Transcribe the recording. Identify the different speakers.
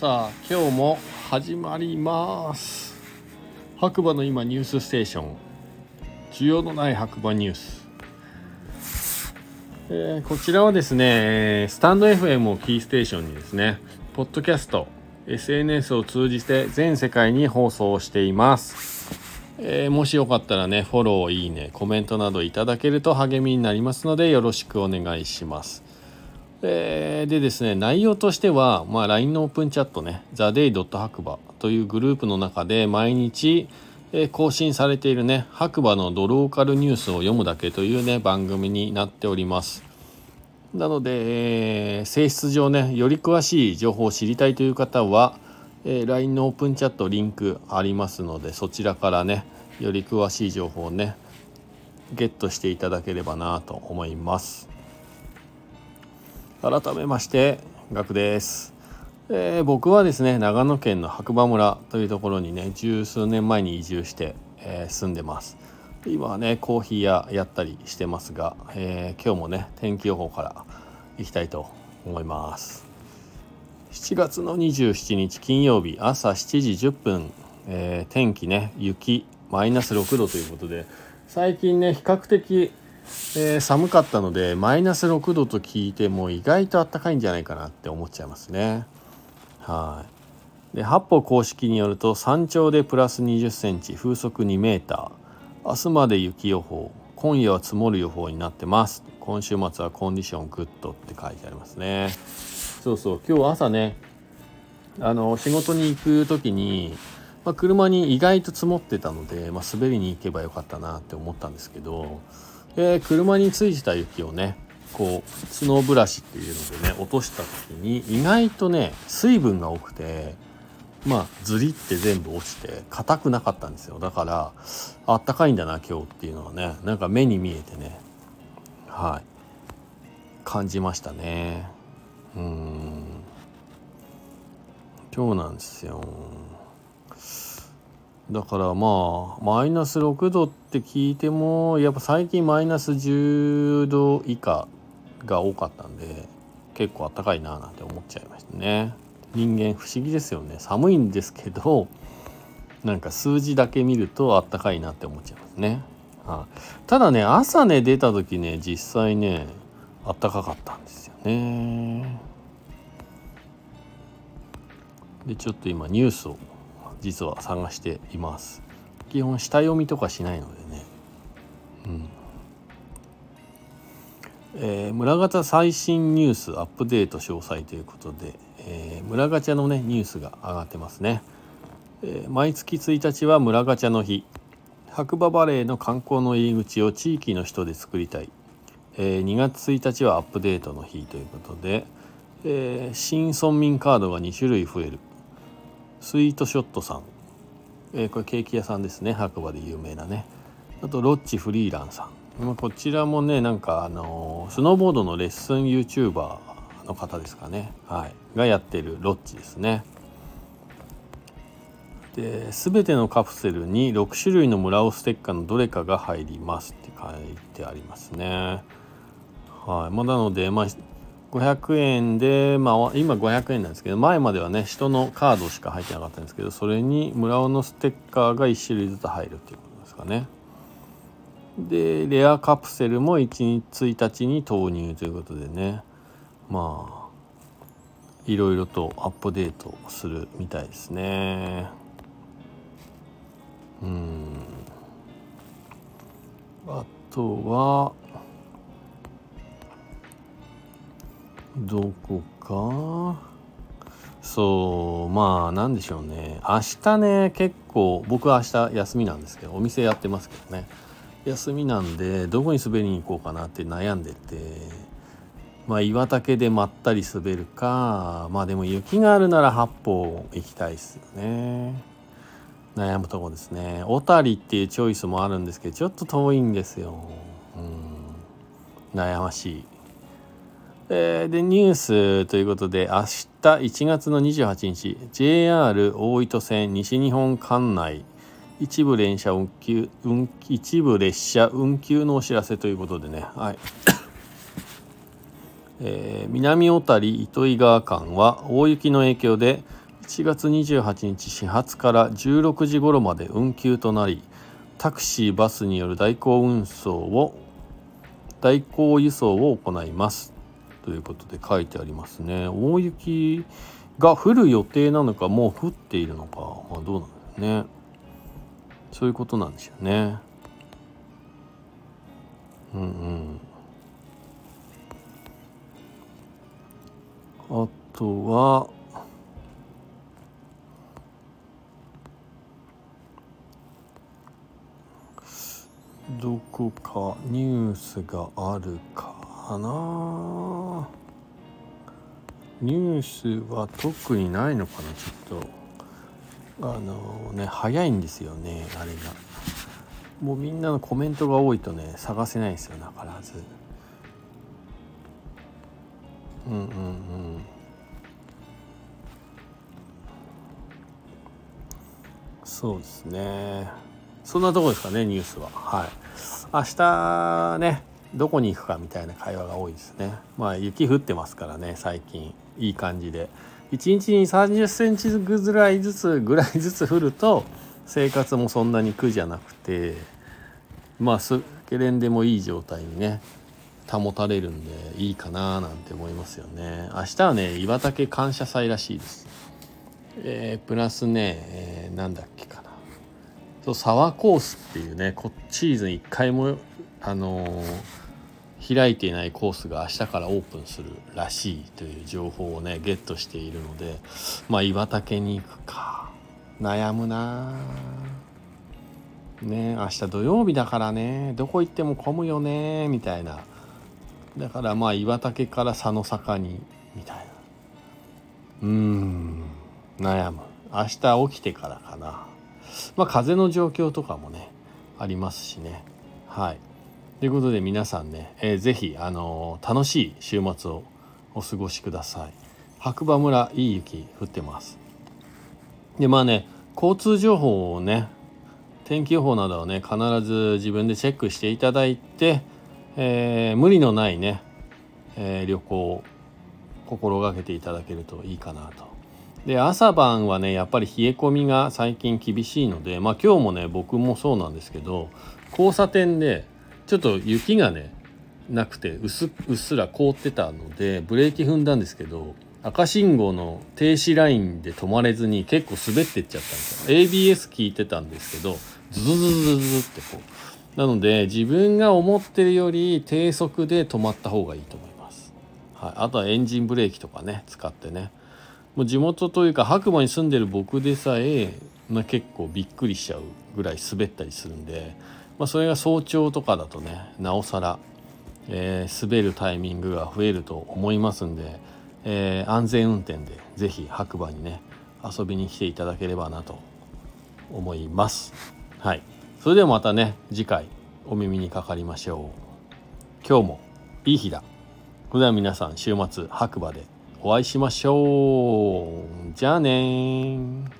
Speaker 1: さあ今日も始まります。白馬の今ニュースステーション。需要のない白馬ニュース、えー、こちらはですねスタンド FM をキーステーションにですねポッドキャスト SNS を通じて全世界に放送しています。えー、もしよかったらねフォローいいねコメントなどいただけると励みになりますのでよろしくお願いします。えー、でですね内容としては、まあ、LINE のオープンチャットね「TheDay. 白馬」というグループの中で毎日、更新されているね白馬のドローカルニュースを読むだけというね番組になっておりますなので、えー、性質上ねより詳しい情報を知りたいという方は、え LINE のオープンチャットリンクありますのでそちらからねより詳しい情報をねゲットしていただければなと思います改めましてガクです、えー、僕はですね長野県の白馬村というところにね十数年前に移住して、えー、住んでます。今はねコーヒー屋やったりしてますが、えー、今日もね天気予報からいきたいと思います。7月の27日金曜日朝7時10分、えー、天気ね雪マイナス6度ということで最近ね比較的えー、寒かったのでマイナス6度と聞いても意外とあったかいんじゃないかなって思っちゃいますね。はい。で八方公式によると山頂でプラス2 0センチ風速2メーター。明日まで雪予報。今夜は積もる予報になってます。今週末はコンディショングッドって書いてありますね。そうそう。今日朝ねあの仕事に行く時に、まあ、車に意外と積もってたので、まあ、滑りに行けばよかったなって思ったんですけどえ、車についてた雪をねこうスノーブラシっていうのでね落とした時に意外とね水分が多くてまあずりって全部落ちて硬くなかったんですよ。だからあったかいんだな今日っていうのはね。なんか目に見えてね。はい。感じましたね。うん。今日なんですよ。だからまあマイナス6度って聞いてもやっぱ最近マイナス10度以下が多かったんで結構あったかいななんて思っちゃいましたね。人間不思議ですよね。寒いんですけどなんか数字だけ見るとあったかいなって思っちゃいますね、はあ、ただね朝ね出た時ね実際ねあったかかったんですよね。でちょっと今ニュースを実は探しています。基本下読みとかしないのでね。うん。えー、村ガチャ最新ニュースアップデート詳細ということで、えー、村ガチャのねニュースが上がってますね、えー、毎月1日は村ガチャの日。白馬バレーの観光の入り口を地域の人で作りたい、えー、2月1日はアップデートの日ということで、えー、新村民カードが2種類増える。スイートショットさん、えー、これケーキ屋さんですね。白馬で有名なね。あとロッチフリーランさん、まあ、こちらもねなんかあのスノーボードのレッスン YouTuber の方ですかね、はい、がやってるロッチですね。で全てのカプセルに6種類の村尾ステッカーのどれかが入りますって書いてありますね。はい。まあ、なので、まあ、500円で、まあ、今500円なんですけど前まではね人のカードしか入ってなかったんですけどそれに村尾のステッカーが1種類ずつ入るっていうことですかね。でレアカプセルも 1, 1日に投入ということでねまあいろいろとアップデートするみたいですね。うんあとはどこか？そうまあなんでしょうね。明日ね結構僕は明日休みなんですけどお店やってますけどね。休みなんでどこに滑りに行こうかなって悩んでて。まあ岩岳でまったり滑るかまあでも雪があるなら八方行きたいですよね。悩むとこですね。小谷っていうチョイスもあるんですけどちょっと遠いんですよ。うん。悩ましい。えー、でニュースということで明日1月の28日 JR 大糸線西日本管内一部連車運休運一部列車運休のお知らせということでね、はい。えー、南小谷糸魚川間は大雪の影響で7月28日始発から16時頃まで運休となりタクシーバスによる代行運送を代行輸送を行います。ということで書いてありますね。大雪が降る予定なのかもう降っているのか、まあ、どうなんですね。そういうことなんでしょうね。うんうん。あとはどこかニュースがあるか。かな。ニュースは特にないのかなちょっと。あのね早いんですよねあれが。もうみんなのコメントが多いとね探せないんですよなからず。うんうんうん。そうですね。そんなとこですかねニュースは。はい。明日ねどこに行くかみたいな会話が多いですね。まあ雪降ってますからね最近。いい感じで。1日に30センチぐらいずつぐらいずつ降ると生活もそんなに苦じゃなくてまあすゲレンデもいい状態にね保たれるんでいいかななんて思いますよね。明日はね岩竹感謝祭らしいです。えー、プラスね、えー、なんだっけかな。そうサワーコースっていうねこシーズン1回もあのー、開いていないコースが明日からオープンするらしいという情報をねゲットしているのでまあ岩竹に行くか。悩むな。ね明日土曜日だからね。どこ行っても混むよね。みたいな。だからまあ岩竹から佐野坂にみたいな。うーん。悩む。明日起きてからかな。まあ風の状況とかもねありますしね。はい。ということで皆さんね、えー、ぜひ、あのー、楽しい週末をお過ごしください白馬村いい雪降ってますでまあね交通情報をね天気予報などをね必ず自分でチェックしていただいて、えー、無理のないね、えー、旅行を心がけていただけるといいかなと。で朝晩はねやっぱり冷え込みが最近厳しいのでまあ今日もね僕もそうなんですけど交差点でちょっと雪がねなくてうすうっすら凍ってたのでブレーキ踏んだんですけど赤信号の停止ラインで止まれずに結構滑ってっちゃったんですよ。ABS 聞いてたんですけどズズズズズってこう。なので自分が思ってるより低速で止まった方がいいと思います、はい、あとはエンジンブレーキとかね使ってね。もう地元というか白馬に住んでる僕でさえ、まあ、結構びっくりしちゃうぐらい滑ったりするんで、まあ、それが早朝とかだとねなおさら、えー、滑るタイミングが増えると思いますんでえー、安全運転で是非白馬にね遊びに来ていただければなと思います。はい。それではまたね次回お耳にかかりましょう。今日もいい日だ。それでは皆さん週末白馬でお会いしましょう。じゃあね